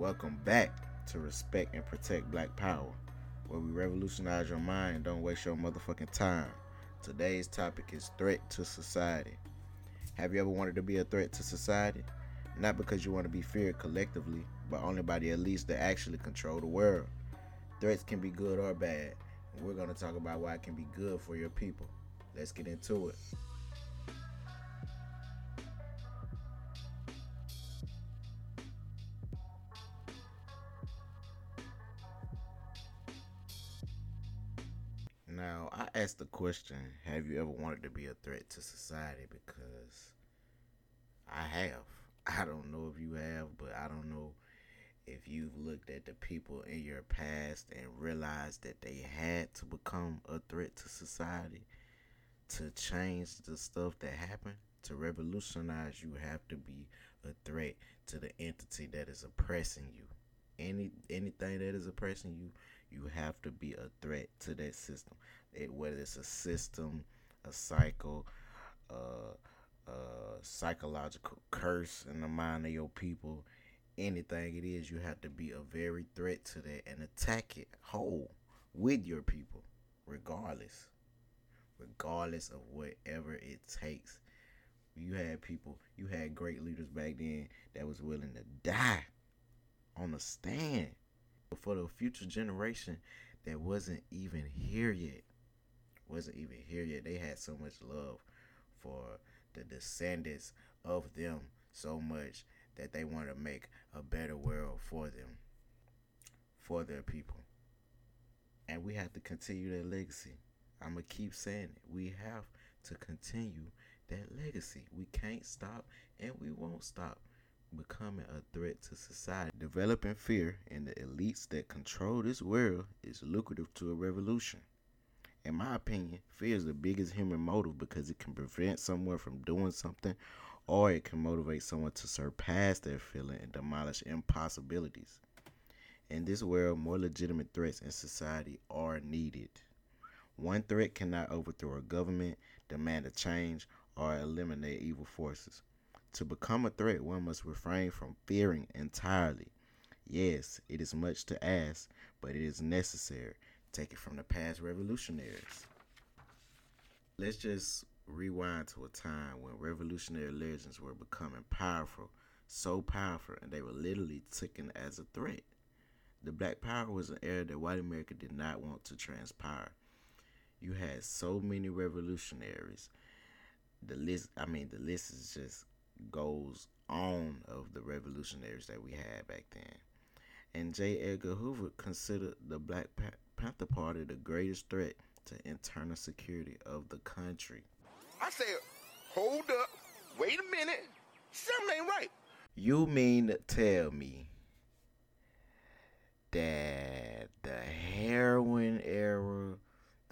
Welcome back to Respect and Protect Black Power, where we revolutionize your mind and don't waste your motherfucking time. Today's topic is threat to society. Have you ever wanted to be a threat to society? Not because you want to be feared collectively, but only by the elites that actually control the world. Threats can be good or bad, and we're going to talk about why it can be good for your people. Let's get into it. Now, I asked the question Have you ever wanted to be a threat to society? Because I have. I don't know if you have, but I don't know if you've looked at the people in your past and realized that they had to become a threat to society to change the stuff that happened. To revolutionize, you have to be a threat to the entity that is oppressing you. Any anything that is oppressing you, you have to be a threat to that system. It, whether it's a system, a cycle, uh, a psychological curse in the mind of your people, anything it is, you have to be a very threat to that and attack it whole with your people, regardless. Regardless of whatever it takes. You had people, you had great leaders back then that was willing to die on the stand for the future generation that wasn't even here yet. Wasn't even here yet. They had so much love for the descendants of them so much that they want to make a better world for them, for their people. And we have to continue that legacy. I'm going to keep saying it. We have to continue that legacy. We can't stop and we won't stop becoming a threat to society. Developing fear in the elites that control this world is lucrative to a revolution. In my opinion, fear is the biggest human motive because it can prevent someone from doing something or it can motivate someone to surpass their feeling and demolish impossibilities. In this world, more legitimate threats in society are needed. One threat cannot overthrow a government, demand a change, or eliminate evil forces. To become a threat, one must refrain from fearing entirely. Yes, it is much to ask, but it is necessary. Take it from the past revolutionaries. Let's just rewind to a time when revolutionary legends were becoming powerful, so powerful, and they were literally taken as a threat. The Black Power was an era that white America did not want to transpire. You had so many revolutionaries. The list, I mean, the list is just goes on of the revolutionaries that we had back then. And J. Edgar Hoover considered the Black Panther Party the greatest threat to internal security of the country. I said, hold up, wait a minute, something ain't right. You mean to tell me that the heroin era,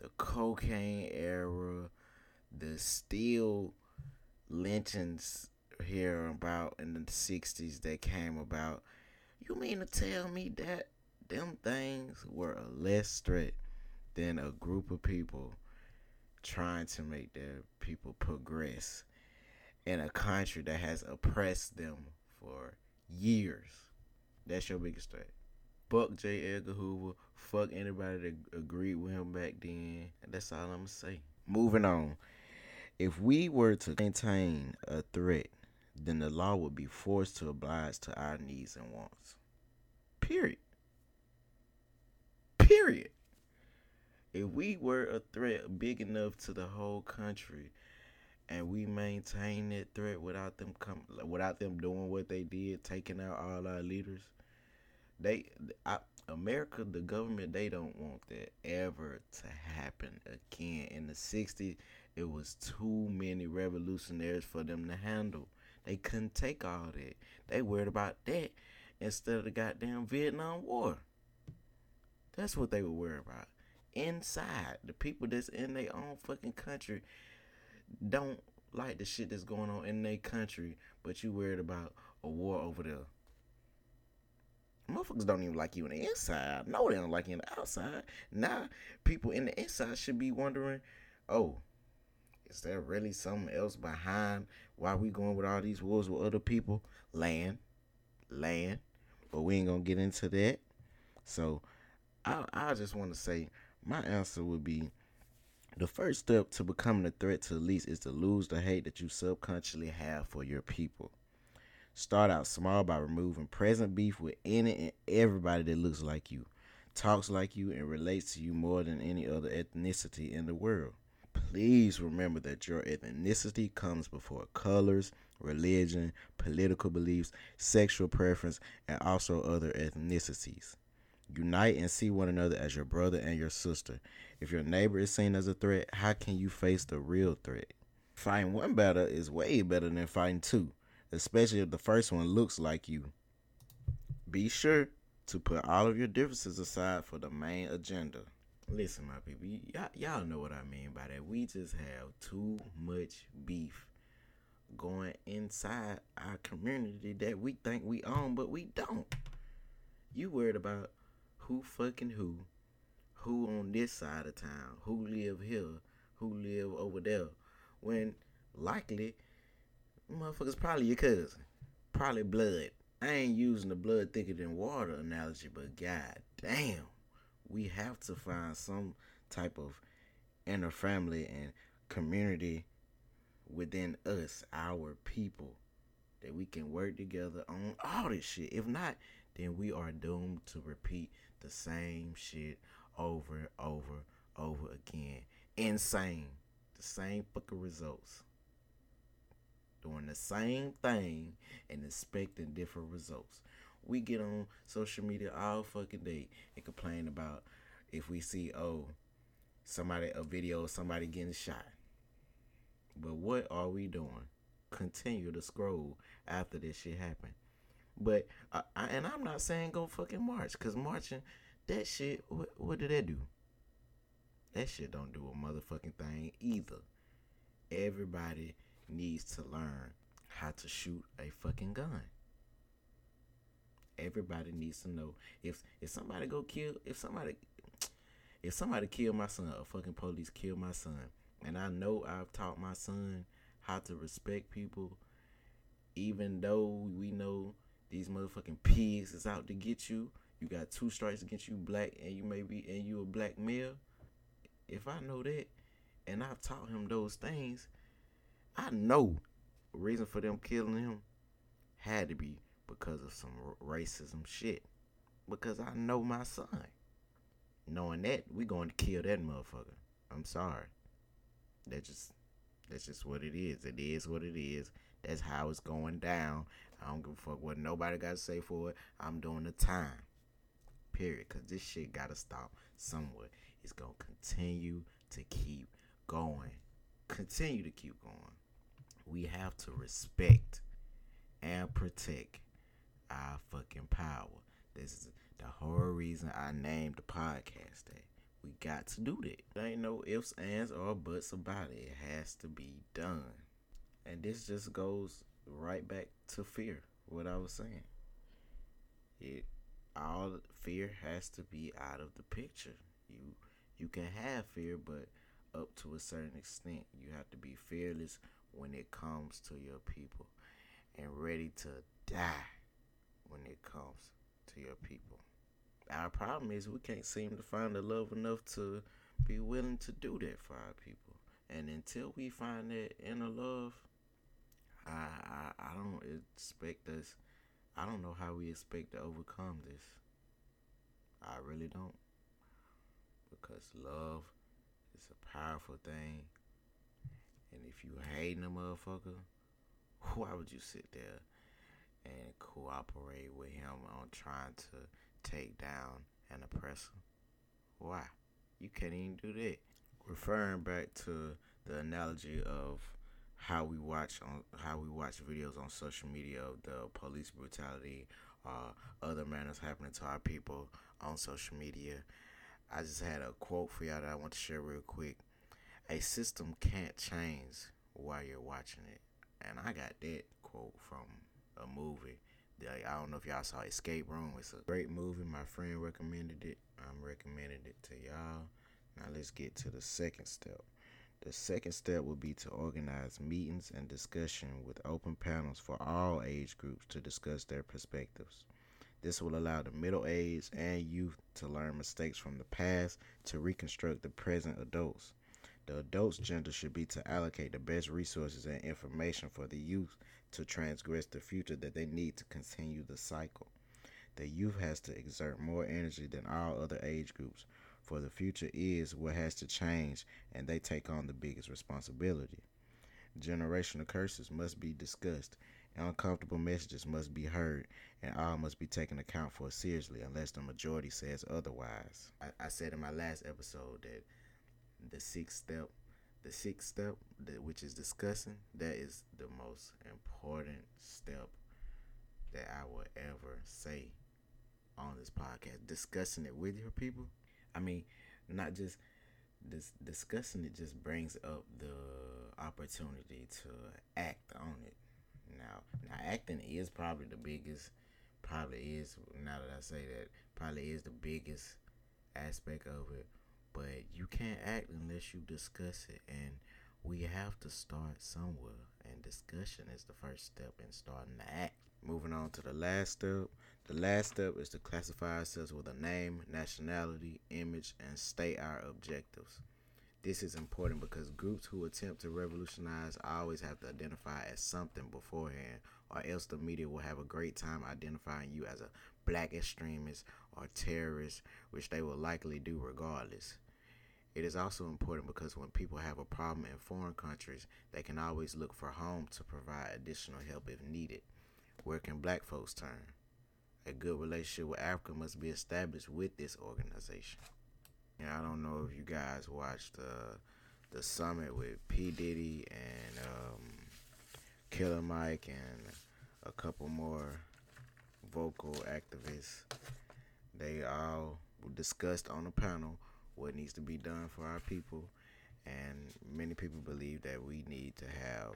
the cocaine era, the steel lynchings here about in the 60s that came about, you mean to tell me that them things were a less threat than a group of people trying to make their people progress in a country that has oppressed them for years? That's your biggest threat. Fuck J. Edgar Hoover. Fuck anybody that agreed with him back then. That's all I'm gonna say. Moving on. If we were to maintain a threat then the law would be forced to oblige to our needs and wants. Period. Period. If we were a threat big enough to the whole country and we maintain that threat without them come without them doing what they did, taking out all our leaders, they I, America, the government, they don't want that ever to happen again. In the 60s, it was too many revolutionaries for them to handle. They couldn't take all that. They worried about that instead of the goddamn Vietnam War. That's what they were worried about. Inside, the people that's in their own fucking country don't like the shit that's going on in their country, but you worried about a war over there. Motherfuckers don't even like you in the inside. No, they don't like you in the outside. Now, people in the inside should be wondering, oh, is there really something else behind why we going with all these wars with other people? Land, land. but we ain't gonna get into that. So I I just want to say my answer would be the first step to becoming a threat to the least is to lose the hate that you subconsciously have for your people. Start out small by removing present beef with any and everybody that looks like you, talks like you, and relates to you more than any other ethnicity in the world. Please remember that your ethnicity comes before colors, religion, political beliefs, sexual preference, and also other ethnicities. Unite and see one another as your brother and your sister. If your neighbor is seen as a threat, how can you face the real threat? Fighting one battle is way better than fighting two, especially if the first one looks like you. Be sure to put all of your differences aside for the main agenda. Listen, my people, y'all, y'all know what I mean by that. We just have too much beef going inside our community that we think we own, but we don't. You worried about who fucking who, who on this side of town, who live here, who live over there, when likely motherfuckers probably your cousin, probably blood. I ain't using the blood thicker than water analogy, but god damn, we have to find some type of inner family and community within us, our people, that we can work together on all this shit. If not, then we are doomed to repeat the same shit over and over, over again. Insane. The same fucking results. Doing the same thing and expecting different results. We get on social media all fucking day and complain about if we see, oh, somebody, a video somebody getting shot. But what are we doing? Continue to scroll after this shit happened. But I, I, and I'm not saying go fucking march, cause marching, that shit, what did that do? That shit don't do a motherfucking thing either. Everybody needs to learn how to shoot a fucking gun. Everybody needs to know if if somebody go kill if somebody if somebody kill my son, a fucking police kill my son, and I know I've taught my son how to respect people, even though we know these motherfucking pigs is out to get you. You got two strikes against you, black, and you may be, and you a black male. If I know that, and I've taught him those things, I know reason for them killing him had to be because of some racism shit. Because I know my son. Knowing that, we going to kill that motherfucker. I'm sorry. That just that's just what it is. It is what it is. That's how it's going down. I don't give a fuck what nobody got to say for it. I'm doing the time. Period. Because this shit got to stop somewhere. It's going to continue to keep going. Continue to keep going. We have to respect and protect our fucking power. This is the whole reason I named the podcast that. We got to do that. There ain't no ifs, ands, or buts about it. It has to be done. And this just goes right back to fear. What I was saying. It all fear has to be out of the picture. You you can have fear, but up to a certain extent, you have to be fearless when it comes to your people, and ready to die when it comes to your people. Our problem is we can't seem to find the love enough to be willing to do that for our people. And until we find that inner love, I, I I don't expect us. I don't know how we expect to overcome this. I really don't, because love is a powerful thing. And if you hating a motherfucker, why would you sit there and cooperate with him on trying to take down an oppressor? Why? You can't even do that. Referring back to the analogy of how we watch on how we watch videos on social media of the police brutality uh, other manners happening to our people on social media. I just had a quote for y'all that I want to share real quick. A system can't change while you're watching it. And I got that quote from a movie. Like, I don't know if y'all saw Escape Room. It's a great movie. My friend recommended it. I'm recommending it to y'all. Now let's get to the second step. The second step would be to organize meetings and discussion with open panels for all age groups to discuss their perspectives. This will allow the middle aged and youth to learn mistakes from the past to reconstruct the present adults. The adult's gender should be to allocate the best resources and information for the youth to transgress the future that they need to continue the cycle. The youth has to exert more energy than all other age groups, for the future is what has to change, and they take on the biggest responsibility. Generational curses must be discussed, uncomfortable messages must be heard, and all must be taken account for seriously unless the majority says otherwise. I, I said in my last episode that the sixth step, the sixth step, that, which is discussing, that is the most important step that I will ever say on this podcast. Discussing it with your people. I mean, not just this discussing it just brings up the opportunity to act on it. Now, now acting is probably the biggest. Probably is now that I say that probably is the biggest aspect of it. But you can't act unless you discuss it, and we have to start somewhere. And discussion is the first step in starting to act. Moving on to the last step. The last step is to classify ourselves with a name, nationality, image, and state our objectives. This is important because groups who attempt to revolutionize always have to identify as something beforehand, or else the media will have a great time identifying you as a black extremist or terrorist, which they will likely do regardless. It is also important because when people have a problem in foreign countries, they can always look for home to provide additional help if needed. Where can black folks turn? A good relationship with Africa must be established with this organization. And I don't know if you guys watched uh, the summit with P. Diddy and um, Killer Mike and a couple more vocal activists. They all discussed on the panel what needs to be done for our people, and many people believe that we need to have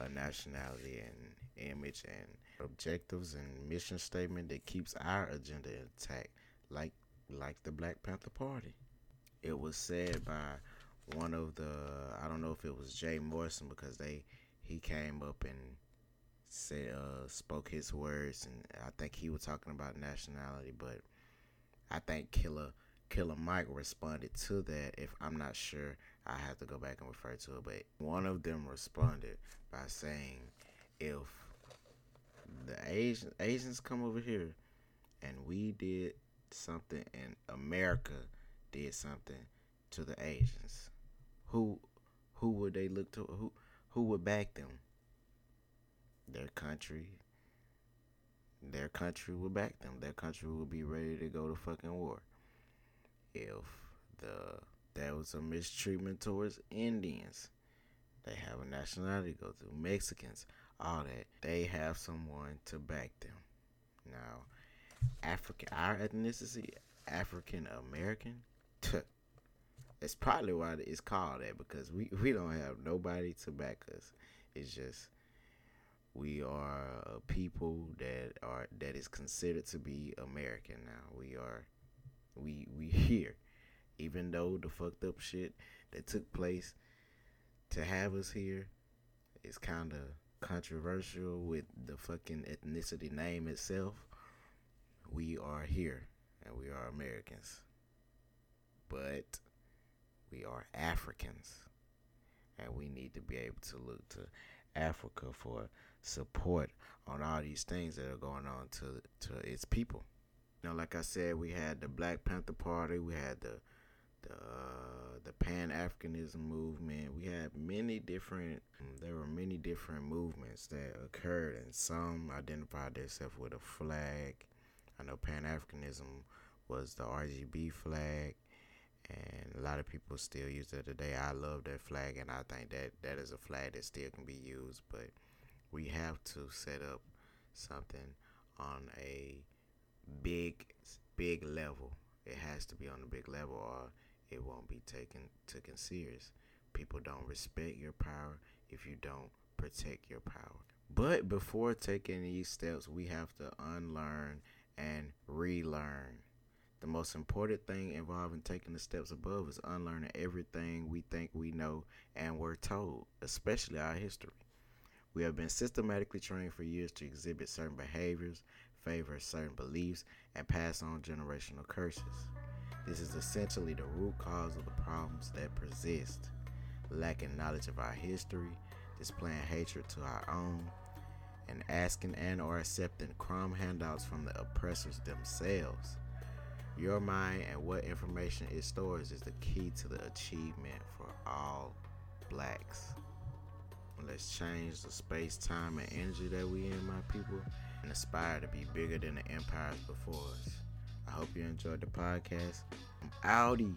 a nationality and image and objectives and mission statement that keeps our agenda intact, like like the Black Panther Party. It was said by one of the I don't know if it was Jay Morrison because they he came up and said uh, spoke his words and I think he was talking about nationality, but I think Killer Killer Mike responded to that. If I'm not sure, I have to go back and refer to it. But one of them responded by saying, if the Asian Asians come over here and we did something and America did something to the Asians, who who would they look to? Who who would back them? Their country. Their country would back them. Their country would be ready to go to fucking war. If the there was a mistreatment towards Indians, they have a nationality go through. Mexicans, all that. They have someone to back them. Now, African, our ethnicity, African American, that's probably why it's called that because we, we don't have nobody to back us. It's just we are a people that are that is considered to be American now. We are we we here. Even though the fucked up shit that took place to have us here is kind of controversial with the fucking ethnicity name itself we are here and we are Americans. But we are Africans. And we need to be able to look to Africa for support on all these things that are going on to to its people. You know, like I said, we had the Black Panther Party, we had the the uh, the Pan Africanism movement. We had many different. There were many different movements that occurred, and some identified themselves with a flag, I know Pan Africanism was the RGB flag, and a lot of people still use it today. I love that flag, and I think that that is a flag that still can be used. But we have to set up something on a big, big level. It has to be on a big level, or it won't be taken taken serious. People don't respect your power if you don't protect your power. But before taking these steps, we have to unlearn and relearn. The most important thing involving taking the steps above is unlearning everything we think we know and were told, especially our history. We have been systematically trained for years to exhibit certain behaviors, favor certain beliefs and pass on generational curses. This is essentially the root cause of the problems that persist. Lacking knowledge of our history, displaying hatred to our own, and asking and or accepting crumb handouts from the oppressors themselves. Your mind and what information it stores is the key to the achievement for all blacks. Let's change the space, time, and energy that we in, my people, and aspire to be bigger than the empires before us. I hope you enjoyed the podcast. I'm Audi.